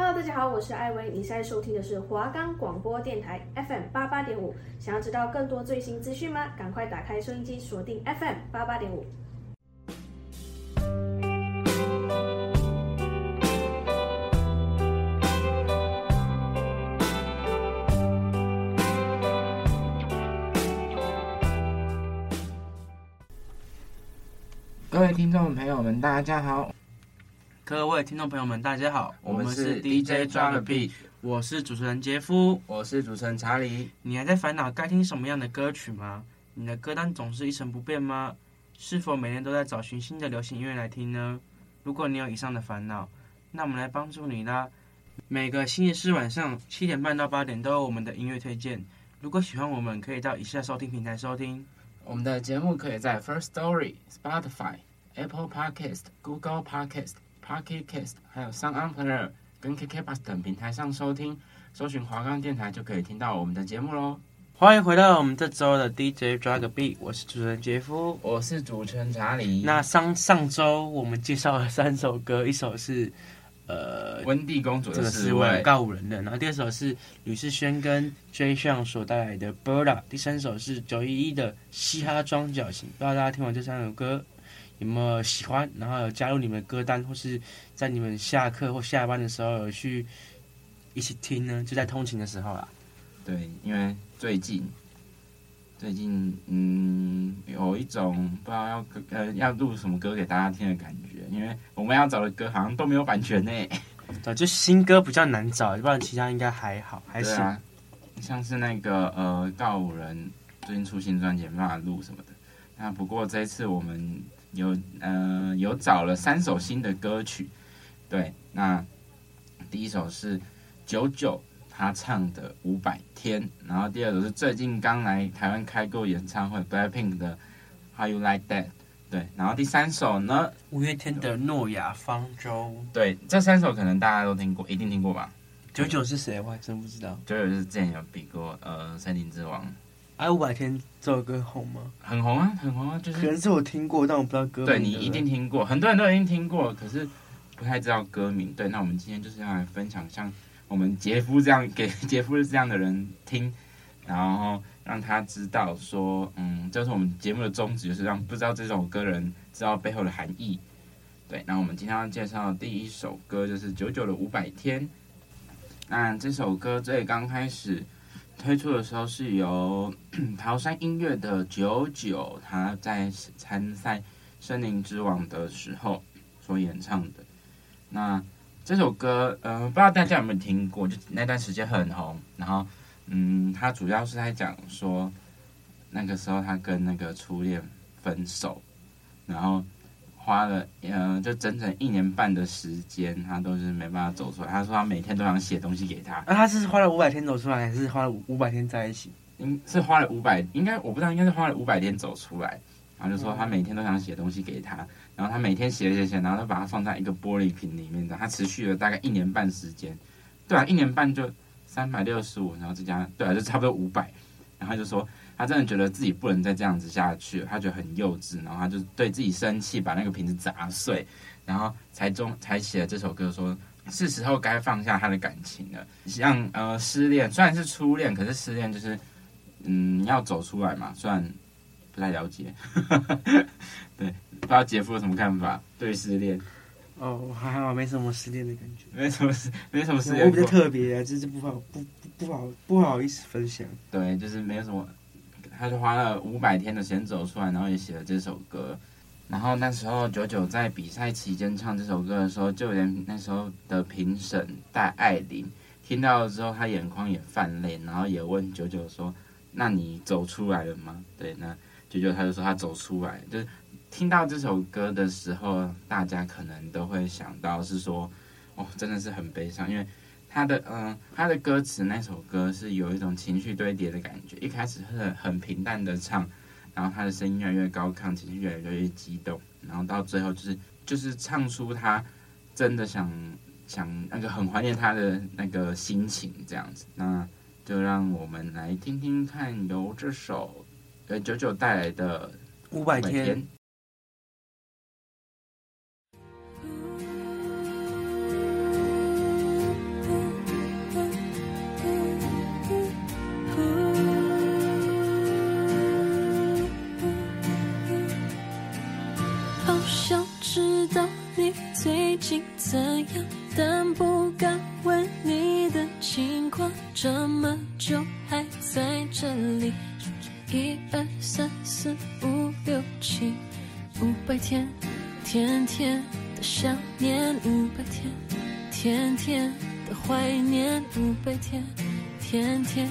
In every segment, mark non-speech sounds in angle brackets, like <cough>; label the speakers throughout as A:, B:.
A: Hello，大家好，我是艾薇，你现在收听的是华冈广播电台 FM 八八点五。想要知道更多最新资讯吗？赶快打开收音机，锁定 FM 八八点五。
B: 各位听众朋友们，大家好。
C: 各位听众朋友们，大家好，
B: 我们是 DJ the Beat，
C: 我是主持人杰夫，
B: 我是主持人查理。
C: 你还在烦恼该听什么样的歌曲吗？你的歌单总是一成不变吗？是否每天都在找寻新的流行音乐来听呢？如果你有以上的烦恼，那我们来帮助你啦。每个星期四晚上七点半到八点都有我们的音乐推荐。如果喜欢我们，可以到以下收听平台收听。
B: 我们的节目可以在 First Story、Spotify、Apple Podcast、Google Podcast。Pocket Cast，还有 SoundOn 跟 KKBOX 等平台上收听，搜寻华冈电台就可以听到我们的节目喽。
C: 欢迎回到我们这周的 DJ Drag Beat，我是主持人杰夫，
B: 我是主持人查理。
C: 那上上周我们介绍了三首歌，一首是呃
B: 温蒂公主的侍
C: 卫告五人的，然后第二首是吕世轩跟 Jay Sean 所带来的 Birda，第三首是九一一的嘻哈装脚型。不知道大家听完这三首歌，有没有喜欢？然后有加入你们的歌单，或是在你们下课或下班的时候有去一起听呢？就在通勤的时候啦。
B: 对，因为最近最近嗯，有一种不知道要呃要录什么歌给大家听的感觉，因为我们要找的歌好像都没有版权呢。
C: 对，就新歌比较难找，不然其他应该还好，还行
B: 啊，像是那个呃告五人最近出新专辑，没办法录什么的。那不过这一次我们。有呃有找了三首新的歌曲，对，那第一首是九九他唱的五百天，然后第二首是最近刚来台湾开过演唱会 Blackpink 的 How You Like That，对，然后第三首呢
C: 五月天的诺亚方舟，
B: 对，这三首可能大家都听过，一定听过吧？
C: 九九是谁？我还真不知道。
B: 九九是之前有比过呃森林之王。
C: 哎，五百天这首歌红吗？
B: 很红啊，很红啊，就是。
C: 可能是我听过，但我不知道歌名。
B: 对，你一定听过，很多人都已经听过，可是不太知道歌名。对，那我们今天就是要来分享，像我们杰夫这样，给 <laughs> 杰夫是这样的人听，然后让他知道说，嗯，这是我们节目的宗旨，就是让不知道这首歌人知道背后的含义。对，那我们今天要介绍的第一首歌就是九九的五百天。那这首歌最刚开始。推出的时候是由 <clears throat> 桃山音乐的九九，他在参赛《森林之王》的时候所演唱的。那这首歌，嗯、不知道大家有没有听过？就那段时间很红。然后，嗯，他主要是在讲说，那个时候他跟那个初恋分手，然后。花了嗯，就整整一年半的时间，他都是没办法走出来。他说他每天都想写东西给他。
C: 那、啊、他是花了五百天走出来，还是花了五百天在一起？
B: 应是花了五百，应该我不知道，应该是花了五百天走出来。然后就说他每天都想写东西给他，然后他每天写写写，然后他把它放在一个玻璃瓶里面的。他持续了大概一年半时间。对啊，一年半就三百六十五，然后再加对啊，就差不多五百。然后他就说。他真的觉得自己不能再这样子下去，他觉得很幼稚，然后他就对自己生气，把那个瓶子砸碎，然后才中才写了这首歌，说是时候该放下他的感情了。像呃失恋，虽然是初恋，可是失恋就是嗯要走出来嘛。虽然不太了解，<laughs> 对，不知道杰夫有什么看法？对失恋？
C: 哦，还好，没什么失恋的感觉，
B: 没什么失，没什么失恋。
C: 我比较特别啊，就是不好不不不好不好意思分享。
B: 对，就是没有什么。他就花了五百天的时间走出来，然后也写了这首歌。然后那时候九九在比赛期间唱这首歌的时候，就连那时候的评审戴爱玲听到了之后，他眼眶也泛泪，然后也问九九说：“那你走出来了吗？”对，那九九他就说他走出来。就是听到这首歌的时候，大家可能都会想到是说：“哦，真的是很悲伤，因为。”他的嗯，他的歌词那首歌是有一种情绪堆叠的感觉。一开始是很平淡的唱，然后他的声音越来越高亢，情绪越来越激动，然后到最后就是就是唱出他真的想想那个很怀念他的那个心情这样子。那就让我们来听听看，由这首呃九九带来的
C: 五百天。
D: 到你最近怎样但不敢问你的情况这么久还在这里数着一二三四五六七五百天天天的想念五百天天天的怀念五百天天天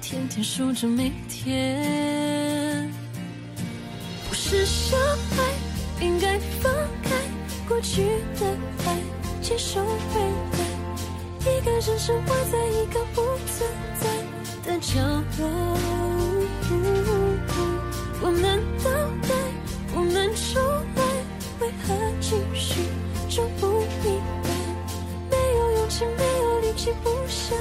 D: 天天数着每天不是相爱应该放开。过去的爱，接受未来，一个人生活在一个不存在的角落。不能倒带，不能重来，为何继续就不明白？没有勇气，没有力气，不想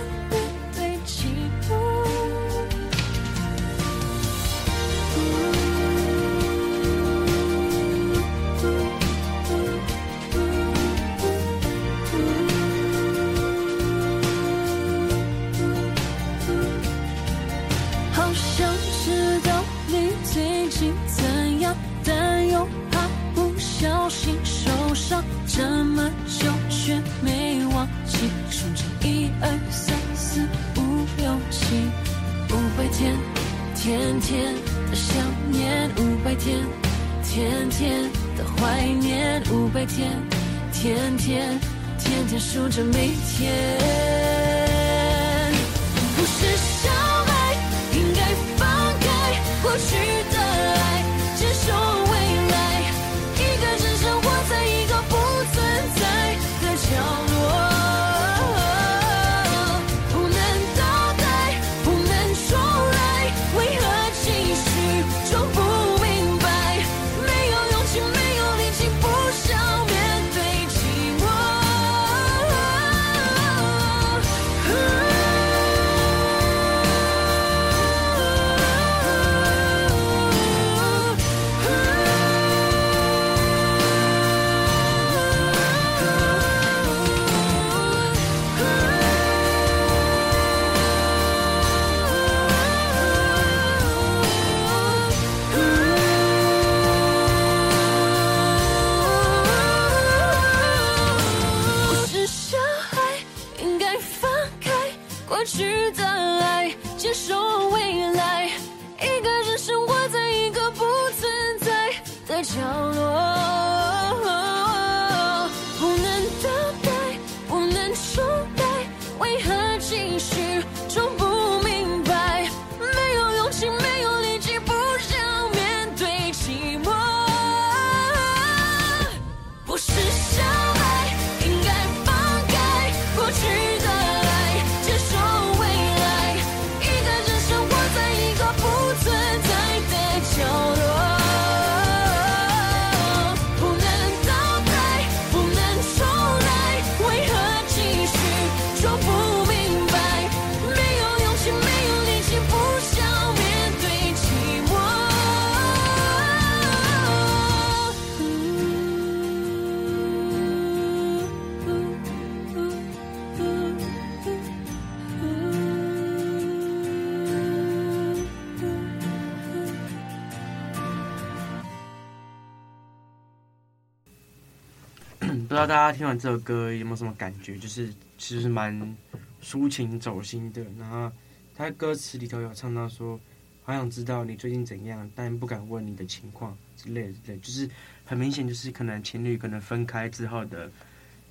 D: 不
C: 知道大家听完这首歌有没有什么感觉？就是其实蛮抒情走心的。然后他歌词里头有唱到说：“好想知道你最近怎样，但不敢问你的情况之类的。”就是很明显，就是可能情侣可能分开之后的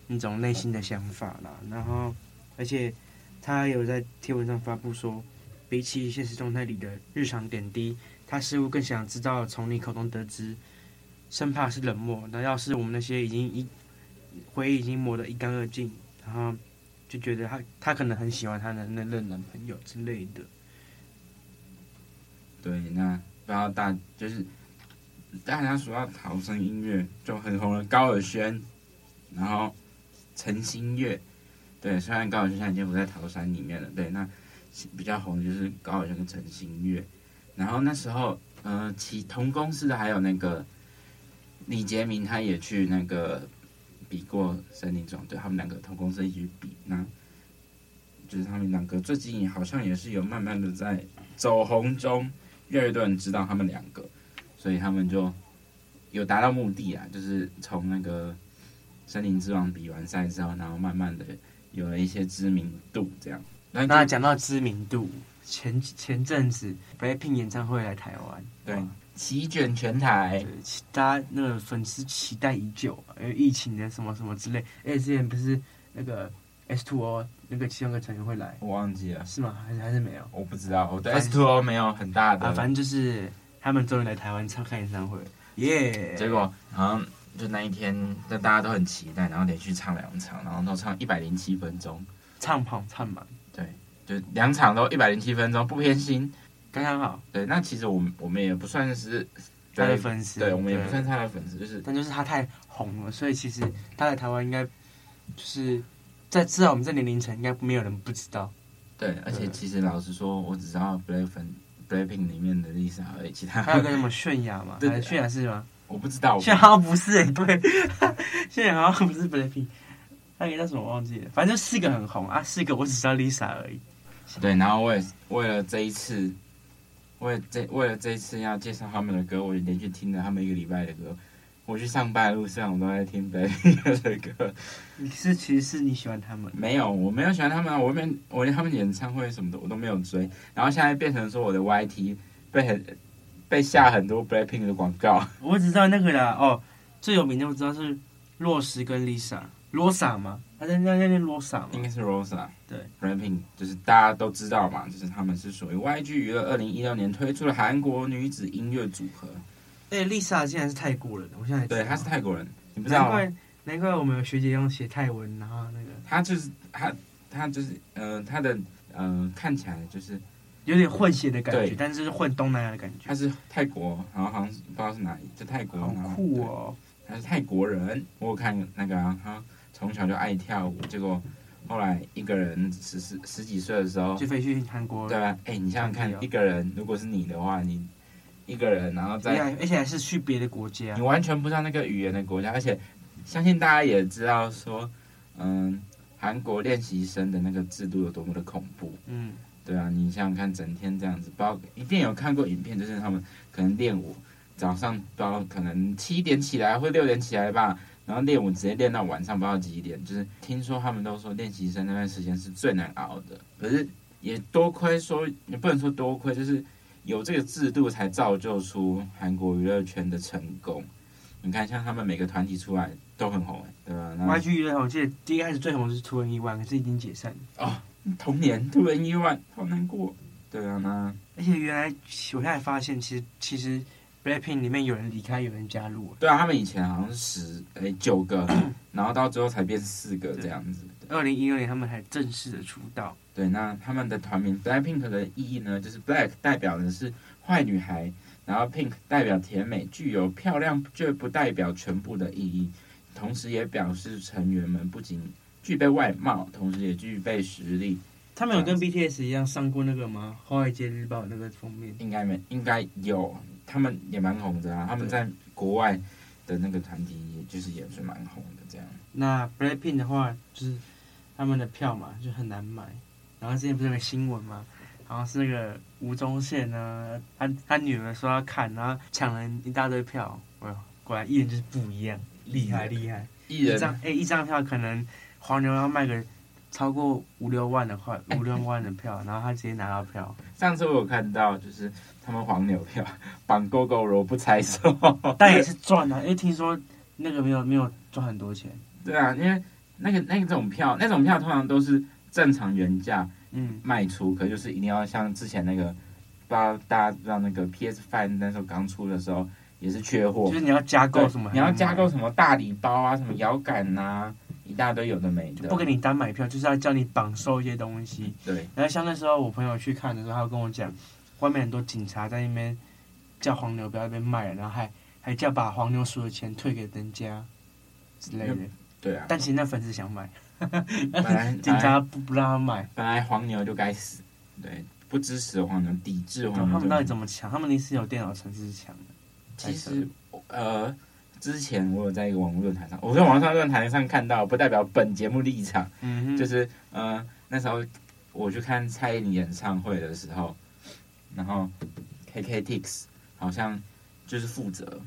C: 那种内心的想法啦。然后，而且他有在贴文上发布说，比起现实状态里的日常点滴，他似乎更想知道从你口中得知，生怕是冷漠。那要是我们那些已经一回忆已经抹得一干二净，然后就觉得他他可能很喜欢他的那任男朋友之类的。
B: 对，那不知道大就是大家说到逃生音乐就很红的高尔宣，然后陈星月，对，虽然高尔宣现在已经不在桃山里面了，对，那比较红的就是高尔宣跟陈星月，然后那时候呃，其同公司的还有那个李杰明，他也去那个。比过森林之王，对他们两个同公司一起比，那就是他们两个最近好像也是有慢慢的在走红中，越来越多人知道他们两个，所以他们就有达到目的啊，就是从那个森林之王比完赛之后，然后慢慢的有了一些知名度，这样。那
C: 那讲到知名度，前前阵子 BLACKPINK 演唱会来台湾，
B: 对，席卷全台，
C: 对，大家那个粉丝期待已久，因为疫情的什么什么之类。哎，之前不是那个 S Two O 那个其中一个成员会来，
B: 我忘记了，
C: 是吗？还是还是没有？
B: 我不知道，我对 S Two O 没有很大的，
C: 啊，反正就是他们终于来台湾唱开演唱会，耶！
B: 结果好像就那一天，就大家都很期待，然后连续唱两场，然后都唱一百零七分钟，
C: 唱跑唱满，
B: 对，就两场都一百零七分钟，不偏心，
C: 刚刚好。
B: 对，那其实我们我们也不算是
C: 他的粉丝，
B: 对，我们也不算是他的粉丝，就是，
C: 但就是他太红了，所以其实他在台湾应该就是。在至少我们这年龄层应该没有人不知道。
B: 对，而且其实老实说，我只知道 Black 粉 Blackpink 里面的 Lisa 而已，其他
C: 还有个什么泫雅嘛？<laughs> 对，泫雅是吗？
B: 我不知道，
C: 泫雅好像不是哎，对，泫雅好像不是 Blackpink，那个叫什么我忘记了，反正就四个很红啊，四个我只知道 Lisa 而已。
B: 对，然后我也为了这一次，为了这为了这一次要介绍他们的歌，我就连续听了他们一个礼拜的歌。我去上班的路上，我都在听 BLACKPINK 的歌。
C: 你是其实是你喜欢他们？
B: 没有，我没有喜欢他们。我连我连他们演唱会什么的我都没有追。然后现在变成说我的 YT 被很被下很多 BLACKPINK 的广告。
C: 我只知道那个啦，哦，最有名的我知道是洛斯跟 Lisa，Rosa 吗？他在那那那 Rosa 吗？
B: 应该是 Rosa。
C: 对
B: ，BLACKPINK 就是大家都知道嘛，就是他们是属于 YG 娱乐二零一六年推出的韩国女子音乐组合。
C: 哎，Lisa 竟然是泰国人，我现在
B: 对，她是泰国人，你不知道？
C: 难怪难怪我们有学姐用写泰文，然后那个
B: 她就是她，她就是呃，她的呃，看起来就是
C: 有点混血的感觉，但是是混东南亚的感觉。
B: 她是泰国，然后好像是不知道是哪里，就泰国。
C: 好酷哦！
B: 她是泰国人，我有看那个啊，她从小就爱跳舞，结果后来一个人十十十几岁的时候
C: 就飞去韩国。
B: 对啊，哎，你想想看，一个人如果是你的话，你。一个人，然后在，
C: 而且还是去别的国家，
B: 你完全不知道那个语言的国家，而且相信大家也知道说，嗯，韩国练习生的那个制度有多么的恐怖，
C: 嗯，
B: 对啊，你想想看，整天这样子，包一定有看过影片，就是他们可能练舞，早上包可能七点起来或六点起来吧，然后练舞直接练到晚上不知道几点，就是听说他们都说练习生那段时间是最难熬的，可是也多亏说，也不能说多亏，就是。有这个制度，才造就出韩国娱乐圈的成功。你看，像他们每个团体出来都很红，对吧
C: ？YG 娱乐，我记得第一开始最红的是 2NE1，可是已经解散了。
B: 哦，童年 2NE1，好难过。对啊，那
C: 而且原来我现在发现，其实其实 BLACKPINK 里面有人离开，有人加入。
B: 对啊，他们以前好像是十哎九个，<clears throat> 然后到最后才变四个这样子。
C: 二零一六年他们才正式的出道。
B: 对，那他们的团名 BLACKPINK 的意义呢，就是 Black 代表的是坏女孩，然后 Pink 代表甜美，具有漂亮却不代表全部的意义，同时也表示成员们不仅具备外貌，同时也具备实力。
C: 他们有跟 BTS 一样上过那个吗？《华尔街日报》那个封面？
B: 应该没，应该有。他们也蛮红的啊，他们在国外的那个团体，也就是也是蛮红的这样。
C: 那 BLACKPINK 的话，就是他们的票嘛，就很难买。然后之前不是有个新闻嘛？好像是那个吴宗宪呢，他他女儿说要看，然后抢了一大堆票。哇，果然艺人就是不一样，厉害厉害！一张哎，一张票可能黄牛要卖个超过五六万的话，五六万的票，然后他直接拿到票。
B: 上次我有看到，就是他们黄牛票绑狗狗肉不拆售，<laughs>
C: 但也是赚啊！因为听说那个没有没有赚很多钱。
B: 对啊，因为那个那种票，那种票通常都是。正常原价，嗯，卖出，可就是一定要像之前那个，不知道大家知道那个 PS Five 那时候刚出的时候也是缺货，
C: 就是你要加购什么，
B: 你要加购什么大礼包啊，什么摇杆呐，一大堆有的没的，
C: 不给你单买票，就是要叫你绑收一些东西。
B: 对，
C: 然后像那时候我朋友去看的时候，他跟我讲，外面很多警察在那边叫黄牛不要在那边卖，然后还还叫把黄牛输的钱退给人家之类的。
B: 对啊，
C: 但其实那粉丝想买。
B: 本来 <laughs>
C: 警察不不让他买，
B: 本来黄牛就该死，对，不支持黄牛，抵制黄牛。
C: 他们到底怎么抢？他们临时有电脑程式抢的。
B: 其实，呃，之前我有在一个网络论坛上，我在网上论坛上看到，不代表本节目立场。
C: 嗯哼，
B: 就是呃，那时候我去看蔡依林演唱会的时候，然后 KKTIX 好像就是负责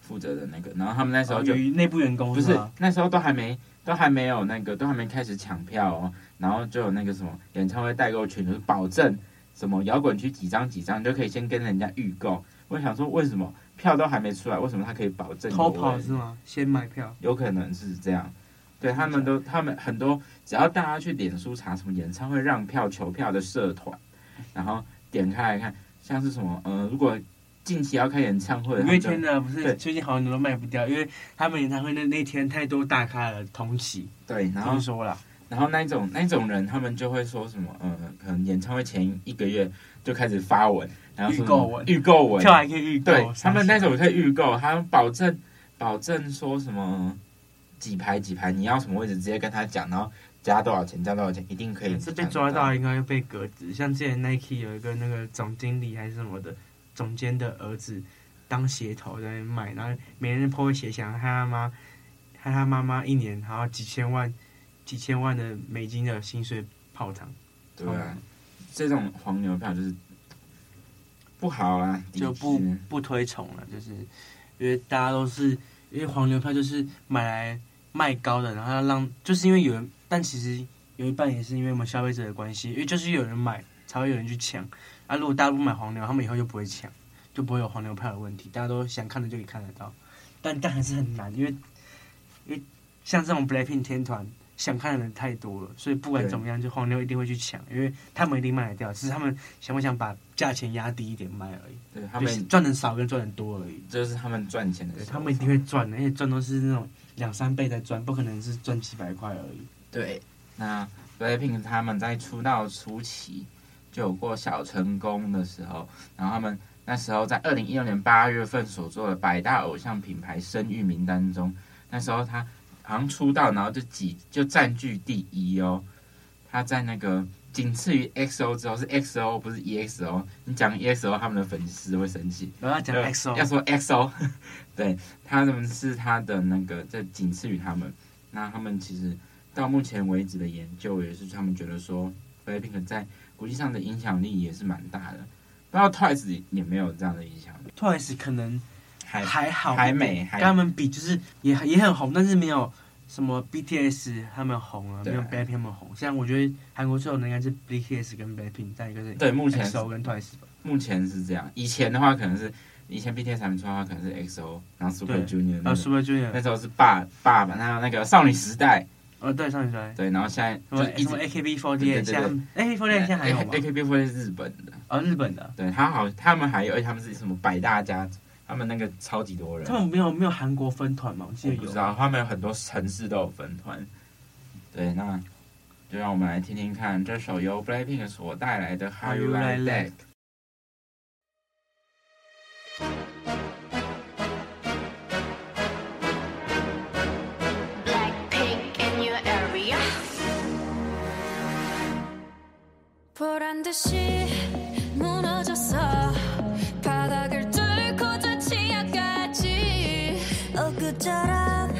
B: 负责的那个，然后他们那时候就
C: 内部员工
B: 不是那时候都还没。都还没有那个，都还没开始抢票哦，然后就有那个什么演唱会代购群，就是保证什么摇滚区几张几张，你就可以先跟人家预购。我想说，为什么票都还没出来，为什么他可以保证？
C: 偷跑是吗？先买票？
B: 有可能是这样。对，他们都，他们很多，只要大家去脸书查什么演唱会让票求票的社团，然后点开来看，像是什么，呃，如果近期要开演唱会，
C: 五月天的不是最近好多都卖不掉，因为他们演唱会那那天太多大咖了同期。
B: 对，然后
C: 说了，
B: 然后那种那种人，他们就会说什么，呃，可能演唱会前一个月就开始发文，然后
C: 预购文，
B: 预购文，
C: 票还可以预购，
B: 对，他们那种可以预购，他们保证保证说什么。几排几排，你要什么位置直接跟他讲，然后加多少钱，加多少钱，一定可以。
C: 是被抓到应该会被革职。像之前 Nike 有一个那个总经理还是什么的总监的儿子当鞋头在那卖，然后每人 po 鞋想害他妈，害他妈妈一年然后 <laughs> 几千万几千万的美金的薪水泡汤。
B: 对啊，这种黄牛票就是不好啊，
C: 就不不推崇了，就是因为大家都是因为黄牛票就是买来。卖高的，然后要让，就是因为有人，但其实有一半也是因为我们消费者的关系，因为就是有人买，才会有人去抢。啊，如果大家不买黄牛，他们以后就不会抢，就不会有黄牛票的问题，大家都想看的就可以看得到。但但还是很难，因为因为像这种 Blackpink 天团，想看的人太多了，所以不管怎么样，就黄牛一定会去抢，因为他们一定卖得掉，只是他们想不想把价钱压低一点卖而已。
B: 对，他们
C: 赚的少跟赚的多而已，
B: 这是他们赚钱的。
C: 他们一定会赚的，而且赚都是那种。两三倍在赚，不可能是赚几百块而已。
B: 对，那 BLACKPINK 他们在出道初期就有过小成功的时候，然后他们那时候在二零一六年八月份所做的百大偶像品牌声誉名单中，那时候他好像出道，然后就几就占据第一哦。他在那个仅次于 XO 之后是 XO 不是 EXO，你讲 EXO 他们的粉丝会生气。
C: 我要讲 XO，
B: 要说 XO。<laughs> 对，他们是他的那个，在仅次于他们。那他们其实到目前为止的研究也是，他们觉得说，BLACKPINK 在国际上的影响力也是蛮大的。不知道 Twice 也没有这样的影响力。
C: Twice 可能还还好，
B: 还美，
C: 跟他们比就是也也很红，但是没有什么 BTS 他们红啊，没有 BLACKPINK 他们红。现在我觉得韩国最红的应该是 BTS 跟 BLACKPINK，再一个是
B: 对目前
C: XO 跟 Twice 吧。
B: 目前是这样，以前的话可能是。以前 BTS 还没出的话，可能是 XO，然后 Super Junior，
C: 啊 Super Junior，
B: 那时候是爸爸爸，那那个少女时代，
C: 哦对少女时代，
B: 对，然后现在
C: 就一直 AKB48，现在 AKB48 现在还有吗
B: ？AKB48 是日本的，
C: 哦日本的，
B: 对他好，他们还有，而且他们是什么百大家族，他们那个超级多人，
C: 他们没有没有韩国分团吗？我记得有，
B: 不知道，他们有很多城市都有分团，对，那就让我们来听听看这首由 BLACKPINK 所带来的 How You Like That。
C: 보란 듯이
D: 무너졌어. 바닥을 뚫고 저 치아까지. 엊그처럼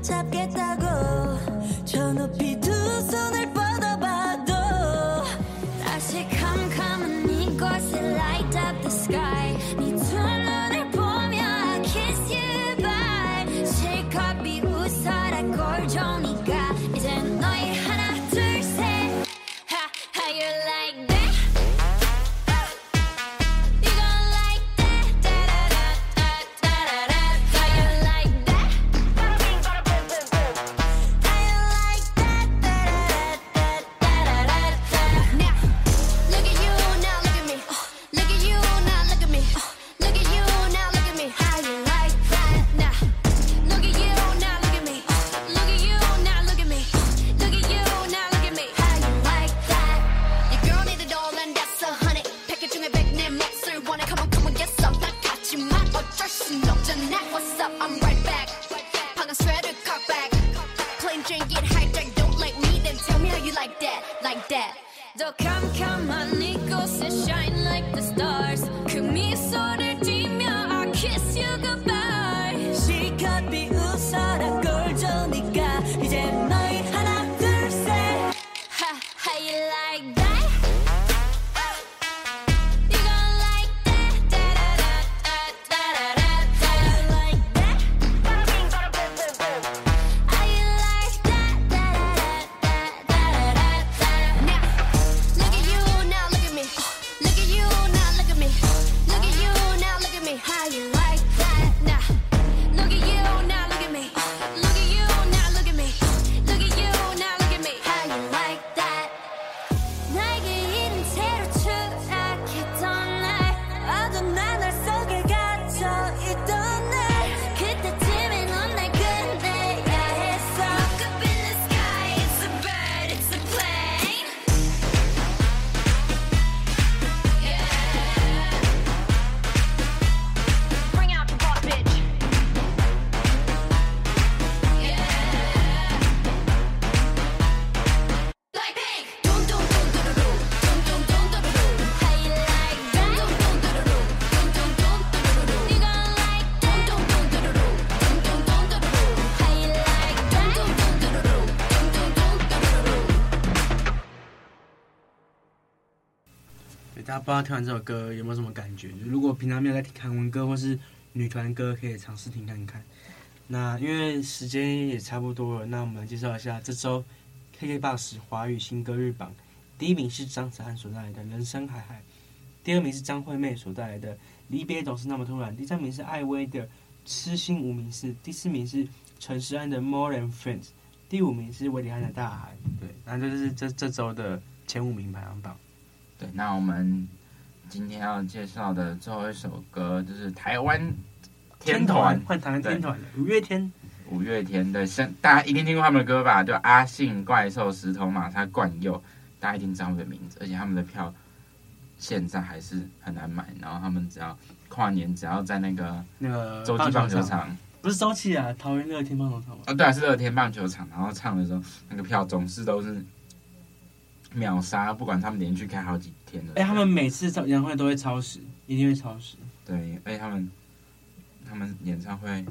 D: 잡겠다고 저 높이 두 손을 뻗어봐도 다시 캄캄한 이곳을
C: 道听完这首歌有没有什么感觉？如果平常没有在听韩文歌或是女团歌，可以尝试听看看。那因为时间也差不多了，那我们来介绍一下这周 KKBOX 华语新歌日榜。第一名是张子涵所带来的《人生海海》，第二名是张惠妹所带来的《离别总是那么突然》，第三名是艾薇的《痴心无名氏》，第四名是陈势安的《More Than Friends》，第五名是韦礼安的《大海》。对，那这就是这这周的前五名排行榜。
E: 对，那我们今天要介绍的最后一首歌就是台湾天团，
C: 换台湾天团了，五月天。
E: 五月天的，像大家一定听过他们的歌吧？就阿信、怪兽、石头马、他冠佑。大家一定知道他们的名字，而且他们的票现在还是很难买。然后他们只要跨年，只要在那个那个洲际棒球场，
C: 不是洲际啊，桃园乐天棒球场
E: 啊，对啊，是乐天棒球场。然后唱的时候，那个票总是都是秒杀，不管他们连续开好几
C: 哎，他们每次演唱会都会超时，一定会超时。
E: 对，而且他们他们演唱会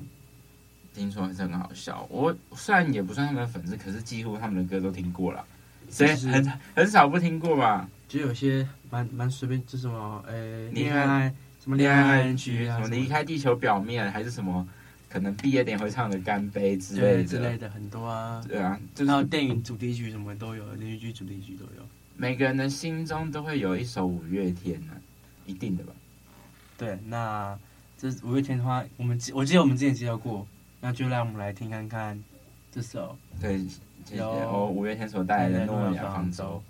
E: 听说还是很好笑。我虽然也不算他们的粉丝，可是几乎他们的歌都听过了。所以很很少不听过吧？
C: 就有些蛮蛮随便，就什么哎，恋爱什么恋爱曲，
E: 什么离开地球表面，还是什么可能毕业典礼会唱的干杯之类的
C: 之类的很多啊。
E: 对啊，
C: 然后电影主题曲什么都有，连续剧主题曲都有。
E: 每个人的心中都会有一首五月天呢，一定的吧？
C: 对，那这五月天的话，我们我记得我们之前介绍过，那就让我们来听看看这首。
E: 对。由五月天所带来的《诺亚方舟》。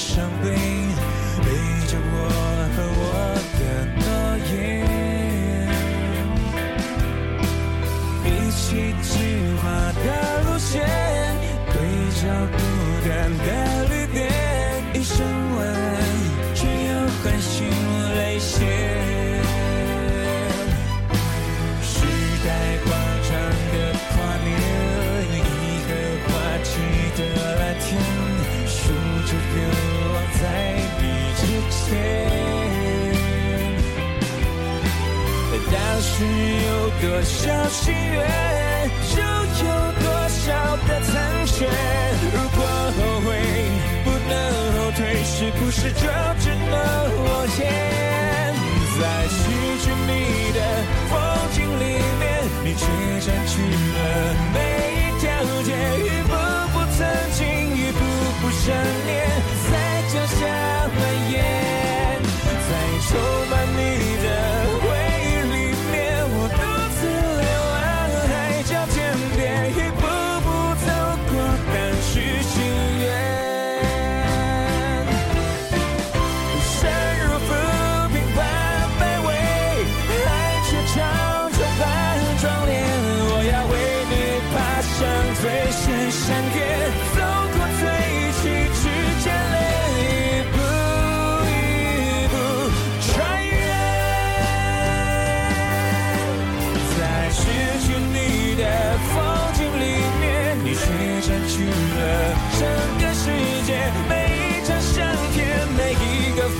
E: 伤悲背着我和我的诺言一起计划的路线对照孤单的只有多少心愿就有多少的残缺。如果后悔不能后退是不是就只能往前在失去你的风景里面你却占据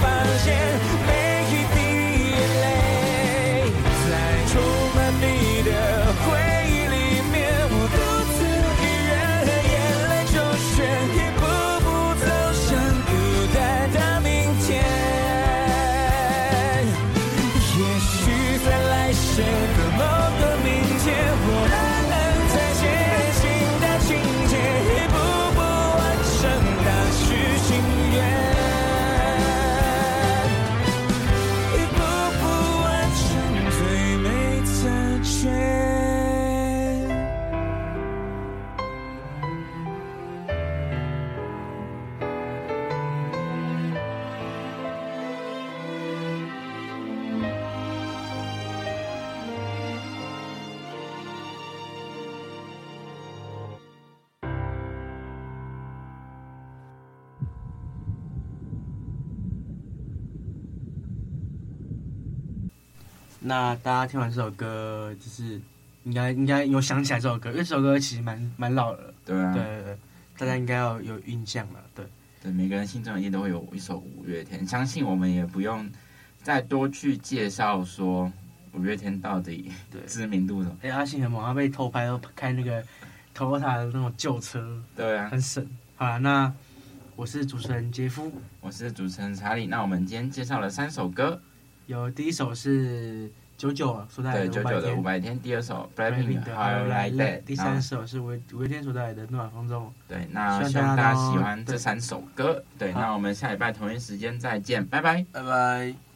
E: 发现。
C: 那大家听完这首歌，就是应该应该有想起来这首歌，因为这首歌其实蛮蛮老了。
B: 对啊，
C: 对对对，大家应该要有印象了。对
B: 对，每个人心中一定都会有一首五月天，相信我们也不用再多去介绍说五月天到底知名度的。
C: 哎，阿信很猛，他被偷拍，都开那个 Toyota 的那种旧车。
B: 对啊，
C: 很省。好了，那我是主持人杰夫，
B: 我是主持人查理。那我们今天介绍了三首歌。
C: 有第一首是九九所带来的
B: 对九九的五百天，第二首 Blackpink 的 How You Like That，
C: 第三首是五五月天所带来的诺亚方舟。
B: 对，那希望大家喜欢这三首歌。对，那我们下礼拜同一时间再见，拜拜，
C: 拜拜。